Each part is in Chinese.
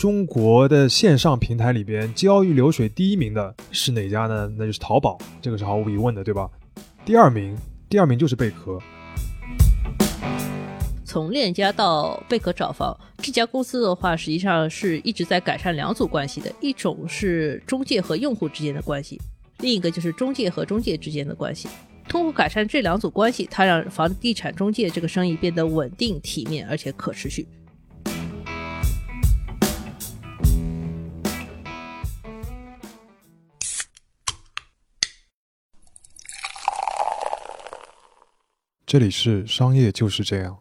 中国的线上平台里边交易流水第一名的是哪家呢？那就是淘宝，这个是毫无疑问的，对吧？第二名，第二名就是贝壳。从链家到贝壳找房这家公司的话，实际上是一直在改善两组关系的，一种是中介和用户之间的关系，另一个就是中介和中介之间的关系。通过改善这两组关系，它让房地产中介这个生意变得稳定、体面，而且可持续。这里是商业就是这样。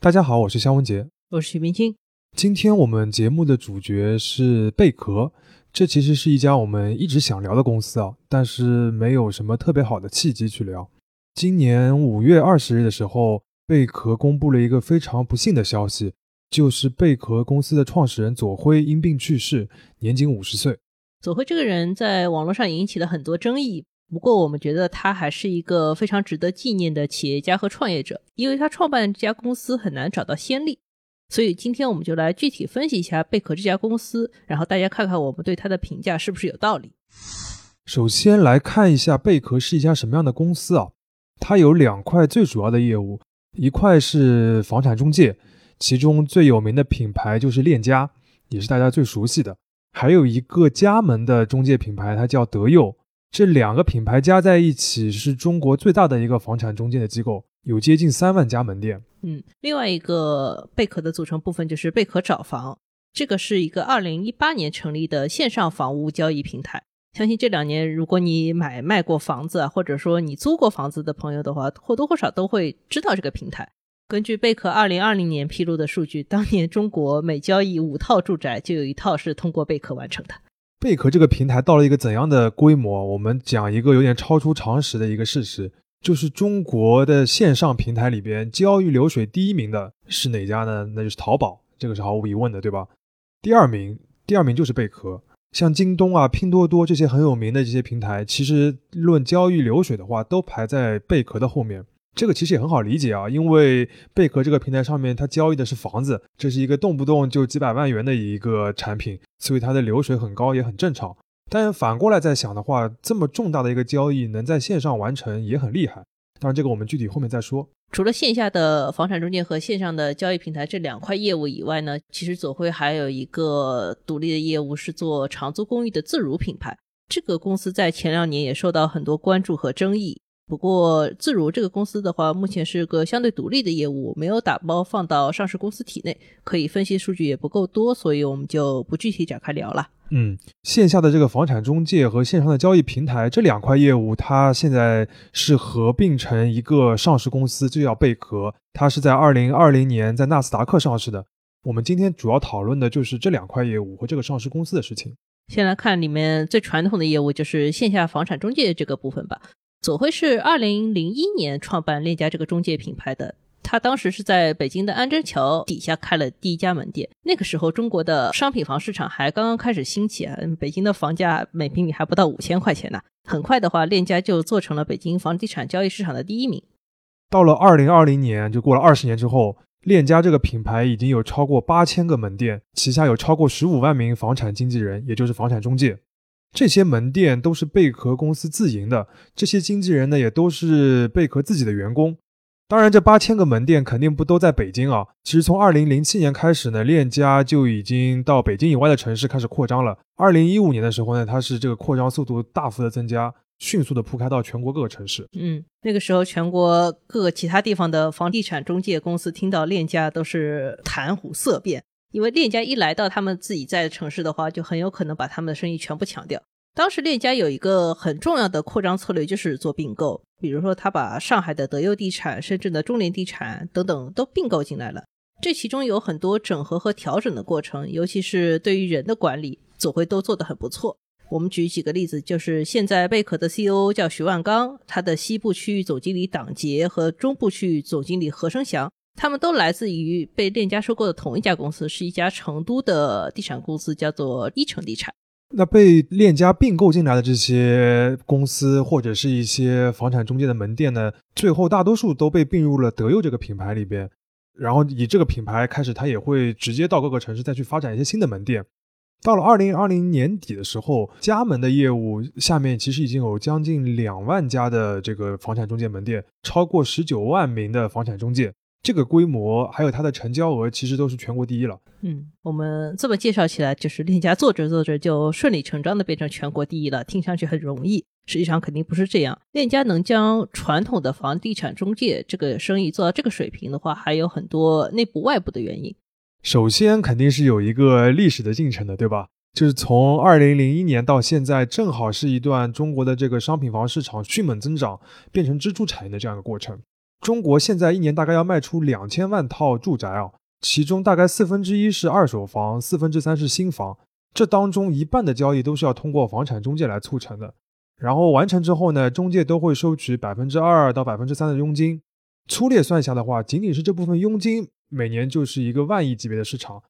大家好，我是肖文杰，我是许明清。今天我们节目的主角是贝壳，这其实是一家我们一直想聊的公司啊，但是没有什么特别好的契机去聊。今年五月二十日的时候，贝壳公布了一个非常不幸的消息，就是贝壳公司的创始人左晖因病去世，年仅五十岁。左晖这个人在网络上引起了很多争议。不过，我们觉得他还是一个非常值得纪念的企业家和创业者，因为他创办这家公司很难找到先例。所以今天我们就来具体分析一下贝壳这家公司，然后大家看看我们对他的评价是不是有道理。首先来看一下贝壳是一家什么样的公司啊？它有两块最主要的业务，一块是房产中介，其中最有名的品牌就是链家，也是大家最熟悉的。还有一个加盟的中介品牌，它叫德佑。这两个品牌加在一起是中国最大的一个房产中介的机构，有接近三万家门店。嗯，另外一个贝壳的组成部分就是贝壳找房，这个是一个二零一八年成立的线上房屋交易平台。相信这两年，如果你买卖过房子啊，或者说你租过房子的朋友的话，或多或少都会知道这个平台。根据贝壳二零二零年披露的数据，当年中国每交易五套住宅，就有一套是通过贝壳完成的。贝壳这个平台到了一个怎样的规模？我们讲一个有点超出常识的一个事实，就是中国的线上平台里边交易流水第一名的是哪家呢？那就是淘宝，这个是毫无疑问的，对吧？第二名，第二名就是贝壳。像京东啊、拼多多这些很有名的这些平台，其实论交易流水的话，都排在贝壳的后面。这个其实也很好理解啊，因为贝壳这个平台上面它交易的是房子，这是一个动不动就几百万元的一个产品，所以它的流水很高也很正常。但反过来再想的话，这么重大的一个交易能在线上完成也很厉害。当然，这个我们具体后面再说。除了线下的房产中介和线上的交易平台这两块业务以外呢，其实左晖还有一个独立的业务是做长租公寓的自如品牌。这个公司在前两年也受到很多关注和争议。不过，自如这个公司的话，目前是个相对独立的业务，没有打包放到上市公司体内，可以分析数据也不够多，所以我们就不具体展开聊了。嗯，线下的这个房产中介和线上的交易平台这两块业务，它现在是合并成一个上市公司，就叫贝壳。它是在二零二零年在纳斯达克上市的。我们今天主要讨论的就是这两块业务和这个上市公司的事情。先来看里面最传统的业务，就是线下房产中介这个部分吧。左晖是二零零一年创办链家这个中介品牌的，他当时是在北京的安贞桥底下开了第一家门店。那个时候，中国的商品房市场还刚刚开始兴起啊，北京的房价每平米还不到五千块钱呢。很快的话，链家就做成了北京房地产交易市场的第一名。到了二零二零年，就过了二十年之后，链家这个品牌已经有超过八千个门店，旗下有超过十五万名房产经纪人，也就是房产中介。这些门店都是贝壳公司自营的，这些经纪人呢也都是贝壳自己的员工。当然，这八千个门店肯定不都在北京啊。其实从二零零七年开始呢，链家就已经到北京以外的城市开始扩张了。二零一五年的时候呢，它是这个扩张速度大幅的增加，迅速的铺开到全国各个城市。嗯，那个时候全国各个其他地方的房地产中介公司听到链家都是谈虎色变。因为链家一来到他们自己在的城市的话，就很有可能把他们的生意全部抢掉。当时链家有一个很重要的扩张策略，就是做并购。比如说，他把上海的德佑地产、深圳的中联地产等等都并购进来了。这其中有很多整合和调整的过程，尤其是对于人的管理，总会都做得很不错。我们举几个例子，就是现在贝壳的 CEO 叫徐万刚，他的西部区域总经理党杰和中部区域总经理何生祥。他们都来自于被链家收购的同一家公司，是一家成都的地产公司，叫做一城地产。那被链家并购进来的这些公司或者是一些房产中介的门店呢，最后大多数都被并入了德佑这个品牌里边。然后以这个品牌开始，它也会直接到各个城市再去发展一些新的门店。到了二零二零年底的时候，加盟的业务下面其实已经有将近两万家的这个房产中介门店，超过十九万名的房产中介，这个规模还有它的成交额，其实都是全国第一了。嗯，我们这么介绍起来，就是链家做着做着就顺理成章的变成全国第一了，听上去很容易，实际上肯定不是这样。链家能将传统的房地产中介这个生意做到这个水平的话，还有很多内部外部的原因。首先肯定是有一个历史的进程的，对吧？就是从二零零一年到现在，正好是一段中国的这个商品房市场迅猛增长，变成支柱产业的这样一个过程。中国现在一年大概要卖出两千万套住宅啊，其中大概四分之一是二手房，四分之三是新房。这当中一半的交易都是要通过房产中介来促成的。然后完成之后呢，中介都会收取百分之二到百分之三的佣金。粗略算下的话，仅仅是这部分佣金。每年就是一个万亿级别的市场，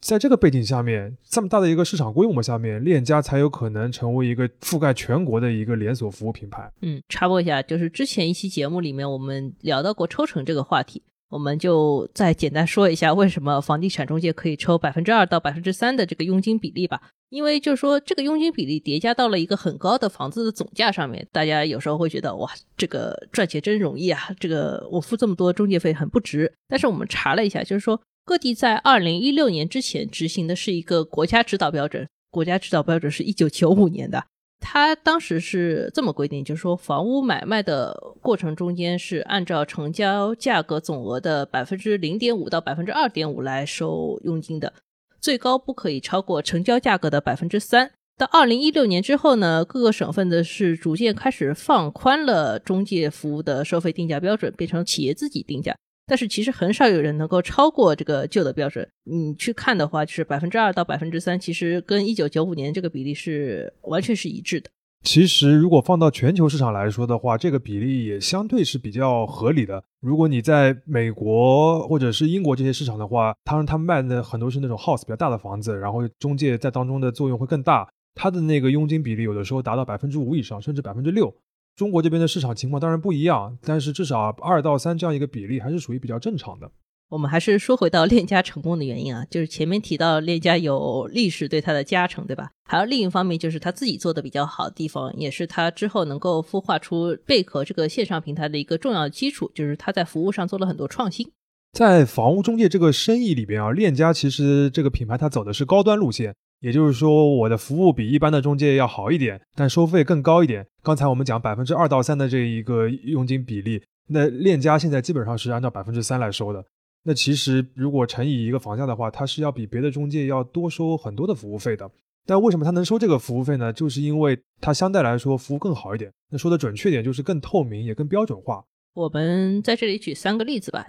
在这个背景下面，这么大的一个市场规模下面，链家才有可能成为一个覆盖全国的一个连锁服务品牌。嗯，插播一下，就是之前一期节目里面我们聊到过抽成这个话题，我们就再简单说一下为什么房地产中介可以抽百分之二到百分之三的这个佣金比例吧。因为就是说，这个佣金比例叠加到了一个很高的房子的总价上面，大家有时候会觉得哇，这个赚钱真容易啊，这个我付这么多中介费很不值。但是我们查了一下，就是说各地在二零一六年之前执行的是一个国家指导标准，国家指导标准是一九九五年的，它当时是这么规定，就是说房屋买卖的过程中间是按照成交价格总额的百分之零点五到百分之二点五来收佣金的。最高不可以超过成交价格的百分之三。到二零一六年之后呢，各个省份的是逐渐开始放宽了中介服务的收费定价标准，变成企业自己定价。但是其实很少有人能够超过这个旧的标准。你去看的话，就是百分之二到百分之三，其实跟一九九五年这个比例是完全是一致的。其实，如果放到全球市场来说的话，这个比例也相对是比较合理的。如果你在美国或者是英国这些市场的话，当然他们卖的很多是那种 house 比较大的房子，然后中介在当中的作用会更大，它的那个佣金比例有的时候达到百分之五以上，甚至百分之六。中国这边的市场情况当然不一样，但是至少二到三这样一个比例还是属于比较正常的。我们还是说回到链家成功的原因啊，就是前面提到链家有历史对它的加成，对吧？还有另一方面就是他自己做的比较好的地方，也是他之后能够孵化出贝壳这个线上平台的一个重要基础，就是他在服务上做了很多创新。在房屋中介这个生意里边啊，链家其实这个品牌它走的是高端路线，也就是说我的服务比一般的中介要好一点，但收费更高一点。刚才我们讲百分之二到三的这一个佣金比例，那链家现在基本上是按照百分之三来收的。那其实如果乘以一个房价的话，它是要比别的中介要多收很多的服务费的。但为什么它能收这个服务费呢？就是因为它相对来说服务更好一点。那说的准确点，就是更透明，也更标准化。我们在这里举三个例子吧。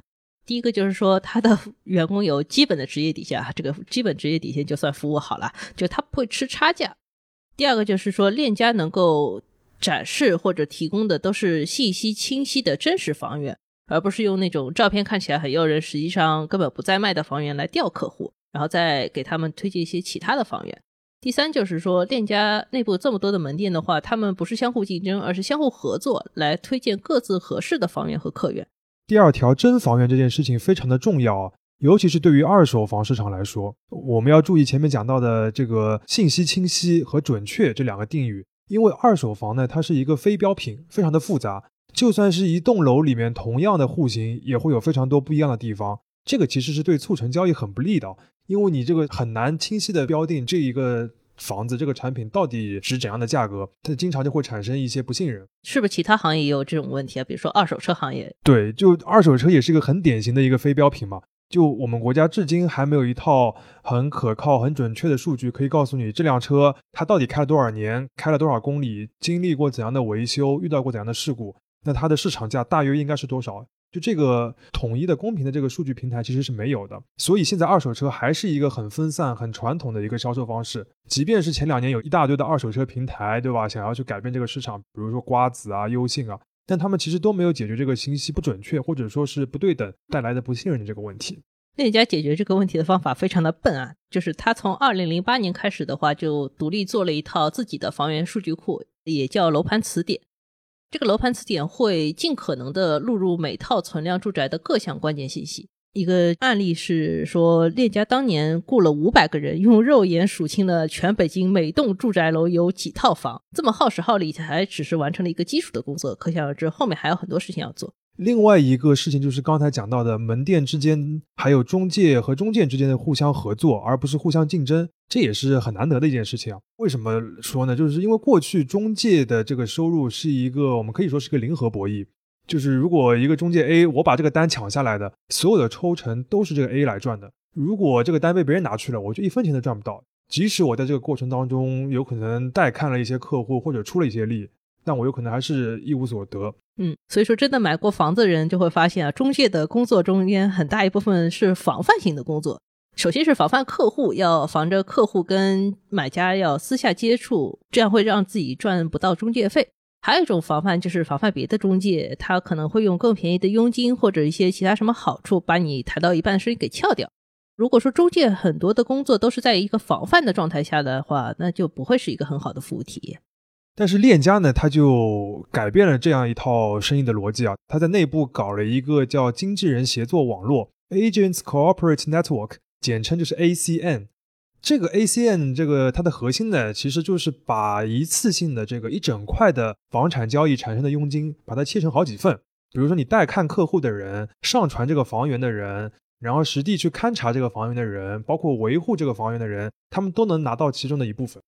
第一个就是说，他的员工有基本的职业底线，这个基本职业底线就算服务好了，就他不会吃差价。第二个就是说，链家能够展示或者提供的都是信息清晰的真实房源。而不是用那种照片看起来很诱人，实际上根本不在卖的房源来钓客户，然后再给他们推荐一些其他的房源。第三就是说，链家内部这么多的门店的话，他们不是相互竞争，而是相互合作来推荐各自合适的房源和客源。第二条，真房源这件事情非常的重要，尤其是对于二手房市场来说，我们要注意前面讲到的这个信息清晰和准确这两个定语，因为二手房呢，它是一个非标品，非常的复杂。就算是一栋楼里面同样的户型，也会有非常多不一样的地方。这个其实是对促成交易很不利的，因为你这个很难清晰的标定这一个房子这个产品到底值怎样的价格，它经常就会产生一些不信任。是不是其他行业也有这种问题啊？比如说二手车行业？对，就二手车也是一个很典型的一个非标品嘛。就我们国家至今还没有一套很可靠、很准确的数据，可以告诉你这辆车它到底开了多少年，开了多少公里，经历过怎样的维修，遇到过怎样的事故。那它的市场价大约应该是多少？就这个统一的、公平的这个数据平台其实是没有的，所以现在二手车还是一个很分散、很传统的一个销售方式。即便是前两年有一大堆的二手车平台，对吧？想要去改变这个市场，比如说瓜子啊、优信啊，但他们其实都没有解决这个信息不准确或者说是不对等带来的不信任的这个问题。链家解决这个问题的方法非常的笨啊，就是他从二零零八年开始的话，就独立做了一套自己的房源数据库，也叫楼盘词典。这个楼盘词典会尽可能的录入每套存量住宅的各项关键信息，一个案例是说，链家当年雇了五百个人，用肉眼数清了全北京每栋住宅楼有几套房，这么耗时耗力，才只是完成了一个基础的工作。可想而知，后面还有很多事情要做。另外一个事情就是刚才讲到的门店之间，还有中介和中介之间的互相合作，而不是互相竞争，这也是很难得的一件事情啊。为什么说呢？就是因为过去中介的这个收入是一个，我们可以说是个零和博弈，就是如果一个中介 A 我把这个单抢下来的，所有的抽成都是这个 A 来赚的。如果这个单被别人拿去了，我就一分钱都赚不到。即使我在这个过程当中有可能带看了一些客户或者出了一些力，但我有可能还是一无所得。嗯，所以说真的买过房子的人就会发现啊，中介的工作中间很大一部分是防范性的工作。首先是防范客户，要防着客户跟买家要私下接触，这样会让自己赚不到中介费。还有一种防范就是防范别的中介，他可能会用更便宜的佣金或者一些其他什么好处，把你谈到一半的生意给撬掉。如果说中介很多的工作都是在一个防范的状态下的话，那就不会是一个很好的服务体验。但是链家呢，他就改变了这样一套生意的逻辑啊，他在内部搞了一个叫经纪人协作网络 （Agents Cooperate Network），简称就是 ACN。这个 ACN 这个它的核心呢，其实就是把一次性的这个一整块的房产交易产生的佣金，把它切成好几份。比如说你带看客户的人、上传这个房源的人，然后实地去勘察这个房源的人，包括维护这个房源的人，他们都能拿到其中的一部分。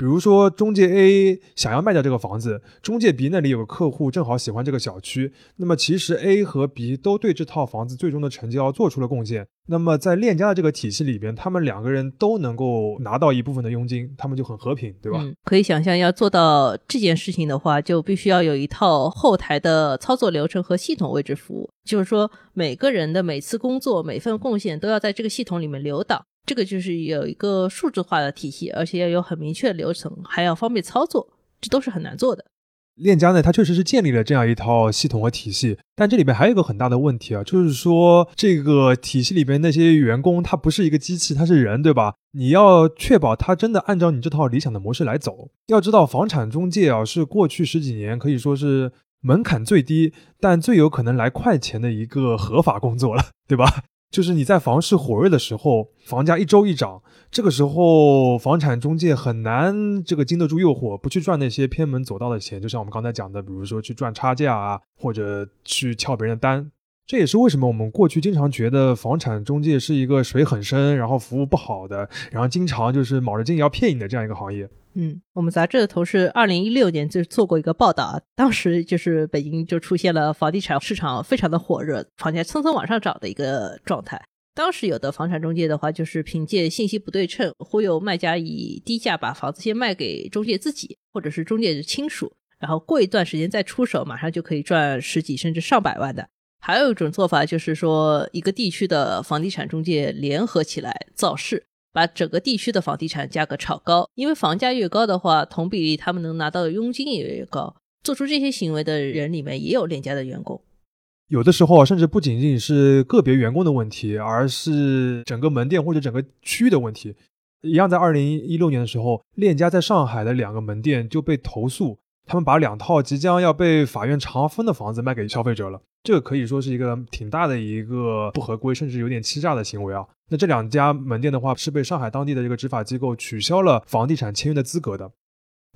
比如说，中介 A 想要卖掉这个房子，中介 B 那里有个客户正好喜欢这个小区，那么其实 A 和 B 都对这套房子最终的成交做出了贡献。那么在链家的这个体系里边，他们两个人都能够拿到一部分的佣金，他们就很和平，对吧？可以想象，要做到这件事情的话，就必须要有一套后台的操作流程和系统位置服务。就是说，每个人的每次工作、每份贡献都要在这个系统里面留档。这个就是有一个数字化的体系，而且要有很明确的流程，还要方便操作，这都是很难做的。链家呢，它确实是建立了这样一套系统和体系，但这里边还有一个很大的问题啊，就是说这个体系里边那些员工，他不是一个机器，他是人，对吧？你要确保他真的按照你这套理想的模式来走。要知道，房产中介啊，是过去十几年可以说是门槛最低，但最有可能来快钱的一个合法工作了，对吧？就是你在房市火热的时候，房价一周一涨，这个时候房产中介很难这个经得住诱惑，不去赚那些偏门走道的钱。就像我们刚才讲的，比如说去赚差价啊，或者去撬别人的单。这也是为什么我们过去经常觉得房产中介是一个水很深，然后服务不好的，然后经常就是卯着劲要骗你的这样一个行业。嗯，我们杂志的同事二零一六年就做过一个报道，当时就是北京就出现了房地产市场非常的火热，房价蹭蹭往上涨的一个状态。当时有的房产中介的话，就是凭借信息不对称，忽悠卖家以低价把房子先卖给中介自己，或者是中介的亲属，然后过一段时间再出手，马上就可以赚十几甚至上百万的。还有一种做法就是说，一个地区的房地产中介联合起来造势。把整个地区的房地产价格炒高，因为房价越高的话，同比例他们能拿到的佣金也越高。做出这些行为的人里面也有链家的员工，有的时候甚至不仅仅是个别员工的问题，而是整个门店或者整个区域的问题。一样，在二零一六年的时候，链家在上海的两个门店就被投诉，他们把两套即将要被法院查封的房子卖给消费者了。这个可以说是一个挺大的一个不合规，甚至有点欺诈的行为啊。那这两家门店的话，是被上海当地的这个执法机构取消了房地产签约的资格的。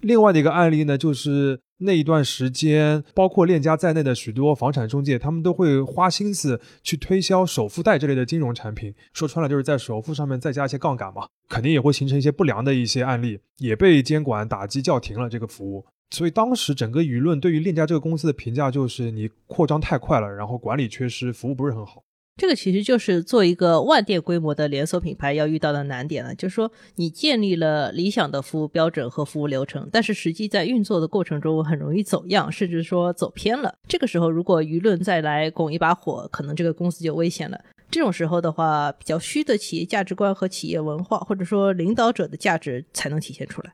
另外的一个案例呢，就是那一段时间，包括链家在内的许多房产中介，他们都会花心思去推销首付贷这类的金融产品。说穿了，就是在首付上面再加一些杠杆嘛，肯定也会形成一些不良的一些案例，也被监管打击叫停了这个服务。所以当时整个舆论对于链家这个公司的评价就是你扩张太快了，然后管理缺失，服务不是很好。这个其实就是做一个万店规模的连锁品牌要遇到的难点了，就是说你建立了理想的服务标准和服务流程，但是实际在运作的过程中很容易走样，甚至说走偏了。这个时候如果舆论再来拱一把火，可能这个公司就危险了。这种时候的话，比较虚的企业价值观和企业文化，或者说领导者的价值才能体现出来。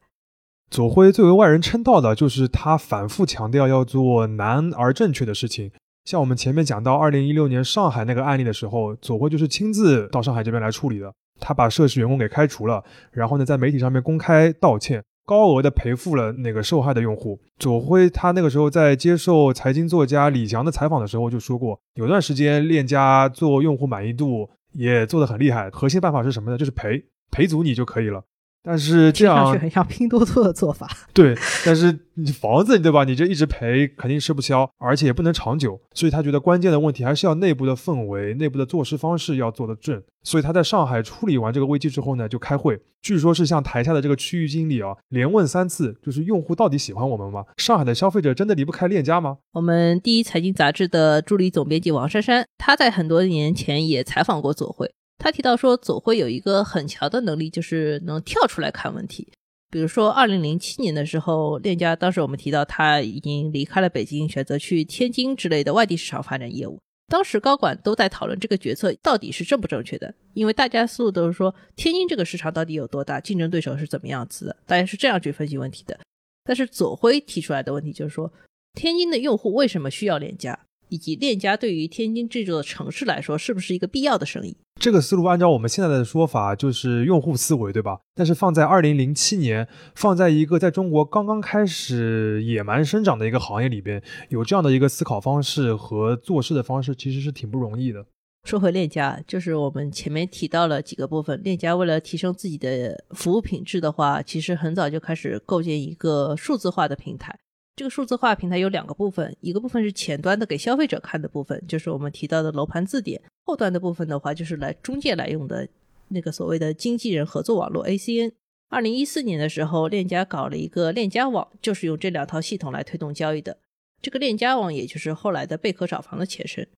左晖最为外人称道的就是他反复强调要做难而正确的事情。像我们前面讲到二零一六年上海那个案例的时候，左晖就是亲自到上海这边来处理的。他把涉事员工给开除了，然后呢，在媒体上面公开道歉，高额的赔付了那个受害的用户。左晖他那个时候在接受财经作家李翔的采访的时候就说过，有段时间链家做用户满意度也做得很厉害，核心办法是什么呢？就是赔赔足你就可以了。但是这样很像拼多多的做法。对，但是你房子对吧？你这一直赔肯定吃不消，而且也不能长久。所以他觉得关键的问题还是要内部的氛围、内部的做事方式要做得正。所以他在上海处理完这个危机之后呢，就开会，据说是向台下的这个区域经理啊连问三次，就是用户到底喜欢我们吗？上海的消费者真的离不开链家吗？我们第一财经杂志的助理总编辑王珊珊，她在很多年前也采访过左晖。他提到说，左晖有一个很强的能力，就是能跳出来看问题。比如说，二零零七年的时候，链家当时我们提到他已经离开了北京，选择去天津之类的外地市场发展业务。当时高管都在讨论这个决策到底是正不正确的，因为大家思路都是说，天津这个市场到底有多大，竞争对手是怎么样子的，大家是这样去分析问题的。但是左晖提出来的问题就是说，天津的用户为什么需要链家？以及链家对于天津这座城市来说，是不是一个必要的生意？这个思路按照我们现在的说法，就是用户思维，对吧？但是放在二零零七年，放在一个在中国刚刚开始野蛮生长的一个行业里边，有这样的一个思考方式和做事的方式，其实是挺不容易的。说回链家，就是我们前面提到了几个部分，链家为了提升自己的服务品质的话，其实很早就开始构建一个数字化的平台。这个数字化平台有两个部分，一个部分是前端的给消费者看的部分，就是我们提到的楼盘字典；后端的部分的话，就是来中介来用的那个所谓的经纪人合作网络 ACN。二零一四年的时候，链家搞了一个链家网，就是用这两套系统来推动交易的。这个链家网也就是后来的贝壳找房的前身。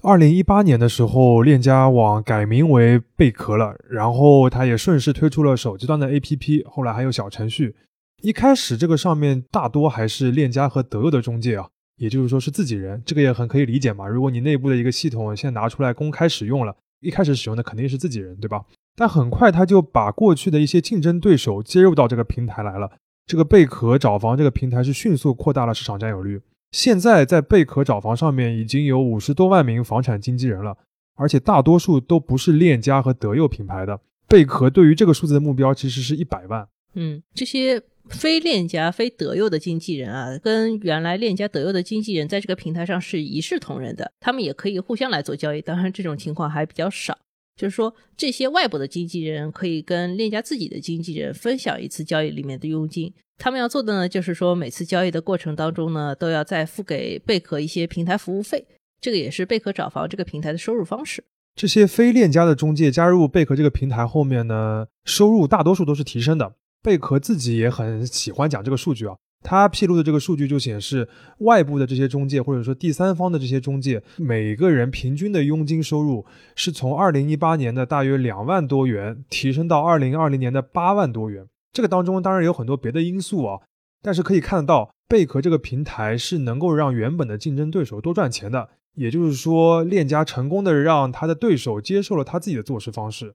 二零一八年的时候，链家网改名为贝壳了，然后它也顺势推出了手机端的 APP，后来还有小程序。一开始这个上面大多还是链家和德佑的中介啊，也就是说是自己人，这个也很可以理解嘛。如果你内部的一个系统现在拿出来公开使用了，一开始使用的肯定是自己人，对吧？但很快他就把过去的一些竞争对手接入到这个平台来了。这个贝壳找房这个平台是迅速扩大了市场占有率，现在在贝壳找房上面已经有五十多万名房产经纪人了，而且大多数都不是链家和德佑品牌的。贝壳对于这个数字的目标其实是一百万。嗯，这些。非链家、非德佑的经纪人啊，跟原来链家、德佑的经纪人在这个平台上是一视同仁的，他们也可以互相来做交易。当然，这种情况还比较少，就是说这些外部的经纪人可以跟链家自己的经纪人分享一次交易里面的佣金。他们要做的呢，就是说每次交易的过程当中呢，都要再付给贝壳一些平台服务费，这个也是贝壳找房这个平台的收入方式。这些非链家的中介加入贝壳这个平台后面呢，收入大多数都是提升的。贝壳自己也很喜欢讲这个数据啊，他披露的这个数据就显示，外部的这些中介或者说第三方的这些中介，每个人平均的佣金收入是从二零一八年的大约两万多元提升到二零二零年的八万多元。这个当中当然有很多别的因素啊，但是可以看得到，贝壳这个平台是能够让原本的竞争对手多赚钱的。也就是说，链家成功的让他的对手接受了他自己的做事方式。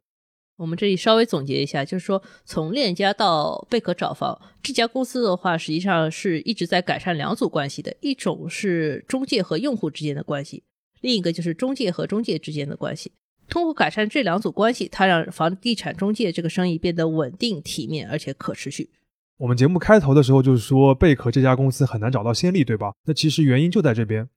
我们这里稍微总结一下，就是说，从链家到贝壳找房这家公司的话，实际上是一直在改善两组关系的，一种是中介和用户之间的关系，另一个就是中介和中介之间的关系。通过改善这两组关系，它让房地产中介这个生意变得稳定、体面而且可持续。我们节目开头的时候就是说，贝壳这家公司很难找到先例，对吧？那其实原因就在这边。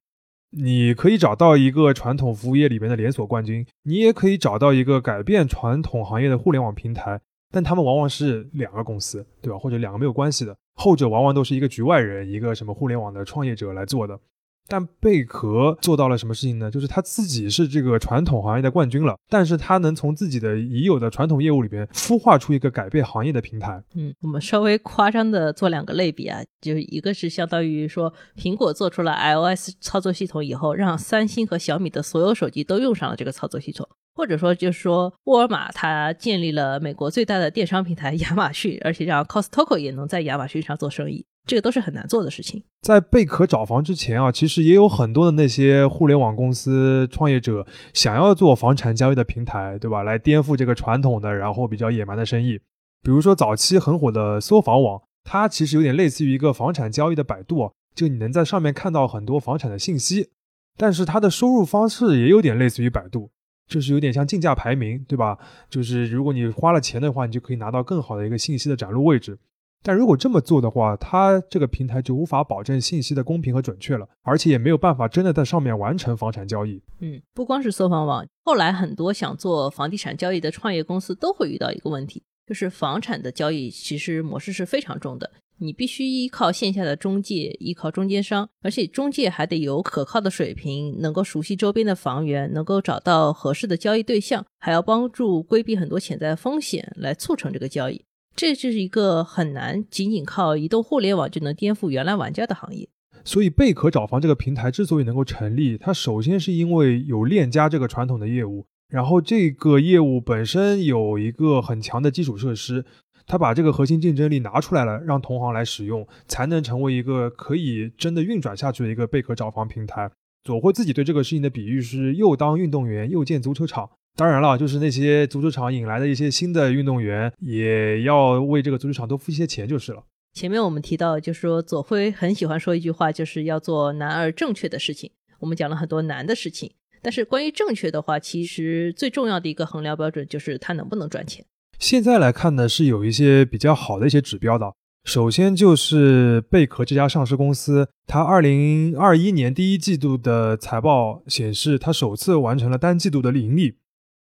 你可以找到一个传统服务业里边的连锁冠军，你也可以找到一个改变传统行业的互联网平台，但他们往往是两个公司，对吧？或者两个没有关系的，后者往往都是一个局外人，一个什么互联网的创业者来做的。但贝壳做到了什么事情呢？就是他自己是这个传统行业的冠军了，但是他能从自己的已有的传统业务里边孵化出一个改变行业的平台。嗯，我们稍微夸张的做两个类比啊，就是一个是相当于说苹果做出了 iOS 操作系统以后，让三星和小米的所有手机都用上了这个操作系统，或者说就是说沃尔玛它建立了美国最大的电商平台亚马逊，而且让 Costco 也能在亚马逊上做生意。这个都是很难做的事情。在贝壳找房之前啊，其实也有很多的那些互联网公司创业者想要做房产交易的平台，对吧？来颠覆这个传统的，然后比较野蛮的生意。比如说早期很火的搜房网，它其实有点类似于一个房产交易的百度，就你能在上面看到很多房产的信息。但是它的收入方式也有点类似于百度，就是有点像竞价排名，对吧？就是如果你花了钱的话，你就可以拿到更好的一个信息的展露位置。但如果这么做的话，它这个平台就无法保证信息的公平和准确了，而且也没有办法真的在上面完成房产交易。嗯，不光是搜房网，后来很多想做房地产交易的创业公司都会遇到一个问题，就是房产的交易其实模式是非常重的，你必须依靠线下的中介，依靠中间商，而且中介还得有可靠的水平，能够熟悉周边的房源，能够找到合适的交易对象，还要帮助规避很多潜在的风险来促成这个交易。这就是一个很难仅仅靠移动互联网就能颠覆原来玩家的行业。所以贝壳找房这个平台之所以能够成立，它首先是因为有链家这个传统的业务，然后这个业务本身有一个很强的基础设施，它把这个核心竞争力拿出来了，让同行来使用，才能成为一个可以真的运转下去的一个贝壳找房平台。左晖自己对这个事情的比喻是又当运动员又建足球场。当然了，就是那些足球场引来的一些新的运动员，也要为这个足球场多付一些钱就是了。前面我们提到，就是说左晖很喜欢说一句话，就是要做难而正确的事情。我们讲了很多难的事情，但是关于正确的话，其实最重要的一个衡量标准就是它能不能赚钱。现在来看呢，是有一些比较好的一些指标的。首先就是贝壳这家上市公司，它二零二一年第一季度的财报显示，它首次完成了单季度的盈利。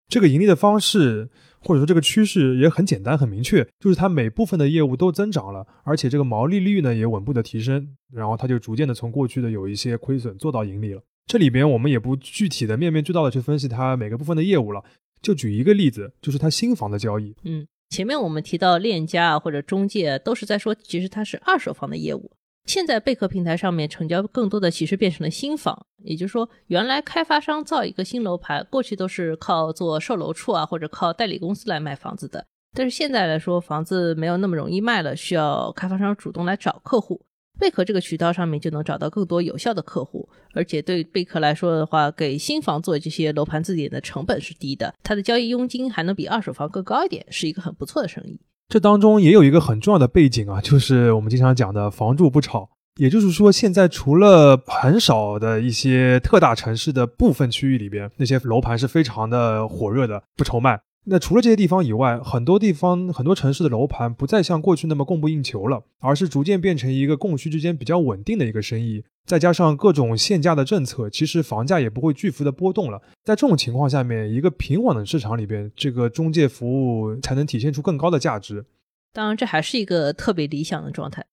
这个盈利的方式，或者说这个趋势也很简单、很明确，就是它每部分的业务都增长了，而且这个毛利率呢也稳步的提升，然后它就逐渐的从过去的有一些亏损做到盈利了。这里边我们也不具体的面面俱到的去分析它每个部分的业务了，就举一个例子，就是它新房的交易。嗯，前面我们提到链家或者中介都是在说，其实它是二手房的业务。现在贝壳平台上面成交更多的其实变成了新房，也就是说，原来开发商造一个新楼盘，过去都是靠做售楼处啊，或者靠代理公司来卖房子的。但是现在来说，房子没有那么容易卖了，需要开发商主动来找客户。贝壳这个渠道上面就能找到更多有效的客户，而且对贝壳来说的话，给新房做这些楼盘字典的成本是低的，它的交易佣金还能比二手房更高一点，是一个很不错的生意。这当中也有一个很重要的背景啊，就是我们经常讲的“房住不炒”。也就是说，现在除了很少的一些特大城市的部分区域里边，那些楼盘是非常的火热的，不愁卖。那除了这些地方以外，很多地方、很多城市的楼盘不再像过去那么供不应求了，而是逐渐变成一个供需之间比较稳定的一个生意。再加上各种限价的政策，其实房价也不会巨幅的波动了。在这种情况下面，一个平稳的市场里边，这个中介服务才能体现出更高的价值。当然，这还是一个特别理想的状态。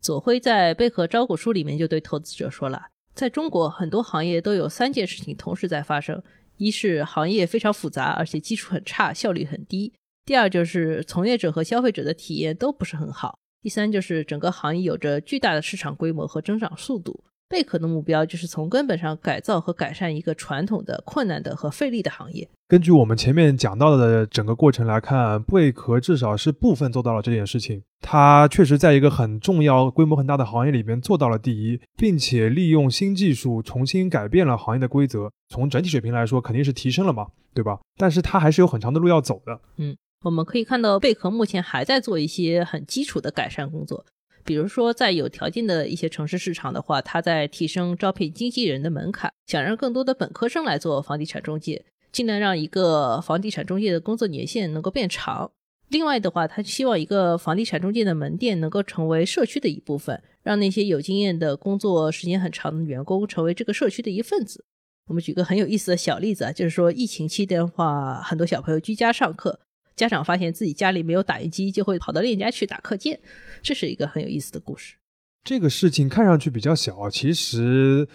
左晖在贝壳招股书里面就对投资者说了，在中国很多行业都有三件事情同时在发生。一是行业非常复杂，而且基础很差，效率很低；第二就是从业者和消费者的体验都不是很好；第三就是整个行业有着巨大的市场规模和增长速度。贝壳的目标就是从根本上改造和改善一个传统的、困难的和费力的行业。根据我们前面讲到的整个过程来看，贝壳至少是部分做到了这件事情。它确实在一个很重要、规模很大的行业里边做到了第一，并且利用新技术重新改变了行业的规则。从整体水平来说，肯定是提升了嘛，对吧？但是它还是有很长的路要走的。嗯，我们可以看到贝壳目前还在做一些很基础的改善工作。比如说，在有条件的一些城市市场的话，他在提升招聘经纪人的门槛，想让更多的本科生来做房地产中介，尽量让一个房地产中介的工作年限能够变长。另外的话，他希望一个房地产中介的门店能够成为社区的一部分，让那些有经验的工作时间很长的员工成为这个社区的一份子。我们举个很有意思的小例子啊，就是说疫情期间的话，很多小朋友居家上课。家长发现自己家里没有打印机，就会跑到链家去打课件，这是一个很有意思的故事。这个事情看上去比较小，其实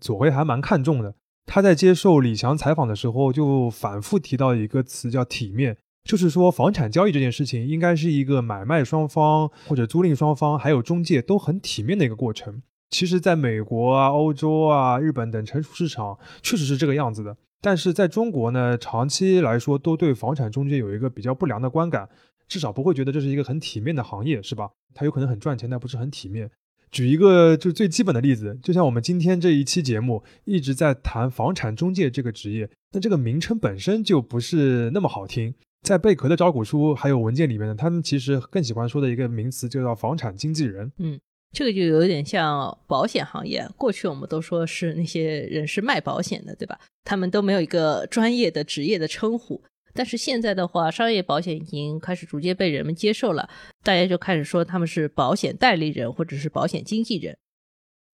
左晖还蛮看重的。他在接受李强采访的时候，就反复提到一个词叫体面，就是说房产交易这件事情应该是一个买卖双方或者租赁双方还有中介都很体面的一个过程。其实，在美国啊、欧洲啊、日本等成熟市场，确实是这个样子的。但是在中国呢，长期来说都对房产中介有一个比较不良的观感，至少不会觉得这是一个很体面的行业，是吧？它有可能很赚钱，但不是很体面。举一个就最基本的例子，就像我们今天这一期节目一直在谈房产中介这个职业，那这个名称本身就不是那么好听。在贝壳的招股书还有文件里面呢，他们其实更喜欢说的一个名词就叫房产经纪人。嗯。这个就有点像保险行业，过去我们都说是那些人是卖保险的，对吧？他们都没有一个专业的职业的称呼。但是现在的话，商业保险已经开始逐渐被人们接受了，大家就开始说他们是保险代理人或者是保险经纪人。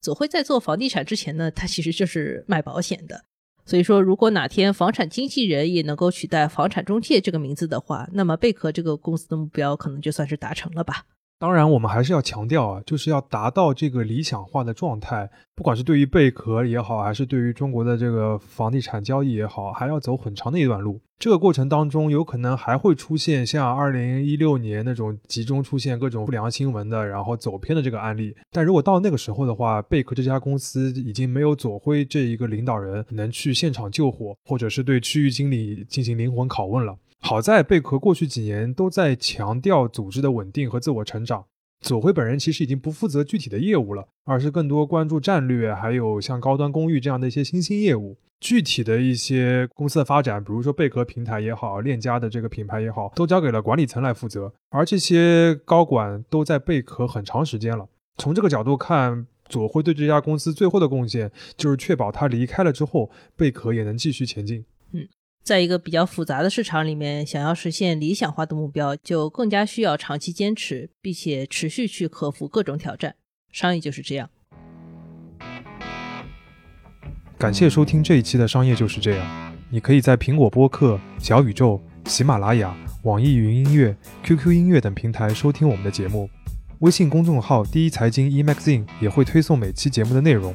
左晖在做房地产之前呢，他其实就是卖保险的。所以说，如果哪天房产经纪人也能够取代房产中介这个名字的话，那么贝壳这个公司的目标可能就算是达成了吧。当然，我们还是要强调啊，就是要达到这个理想化的状态，不管是对于贝壳也好，还是对于中国的这个房地产交易也好，还要走很长的一段路。这个过程当中，有可能还会出现像二零一六年那种集中出现各种不良新闻的，然后走偏的这个案例。但如果到那个时候的话，贝壳这家公司已经没有左晖这一个领导人能去现场救火，或者是对区域经理进行灵魂拷问了。好在贝壳过去几年都在强调组织的稳定和自我成长。左晖本人其实已经不负责具体的业务了，而是更多关注战略，还有像高端公寓这样的一些新兴业务。具体的一些公司的发展，比如说贝壳平台也好，链家的这个品牌也好，都交给了管理层来负责。而这些高管都在贝壳很长时间了。从这个角度看，左晖对这家公司最后的贡献，就是确保他离开了之后，贝壳也能继续前进。嗯。在一个比较复杂的市场里面，想要实现理想化的目标，就更加需要长期坚持，并且持续去克服各种挑战。商业就是这样。感谢收听这一期的《商业就是这样》。你可以在苹果播客、小宇宙、喜马拉雅、网易云音乐、QQ 音乐等平台收听我们的节目。微信公众号“第一财经 eMagazine” 也会推送每期节目的内容。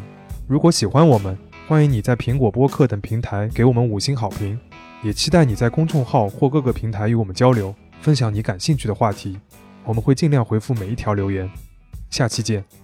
如果喜欢我们，欢迎你在苹果播客等平台给我们五星好评。也期待你在公众号或各个平台与我们交流，分享你感兴趣的话题，我们会尽量回复每一条留言。下期见。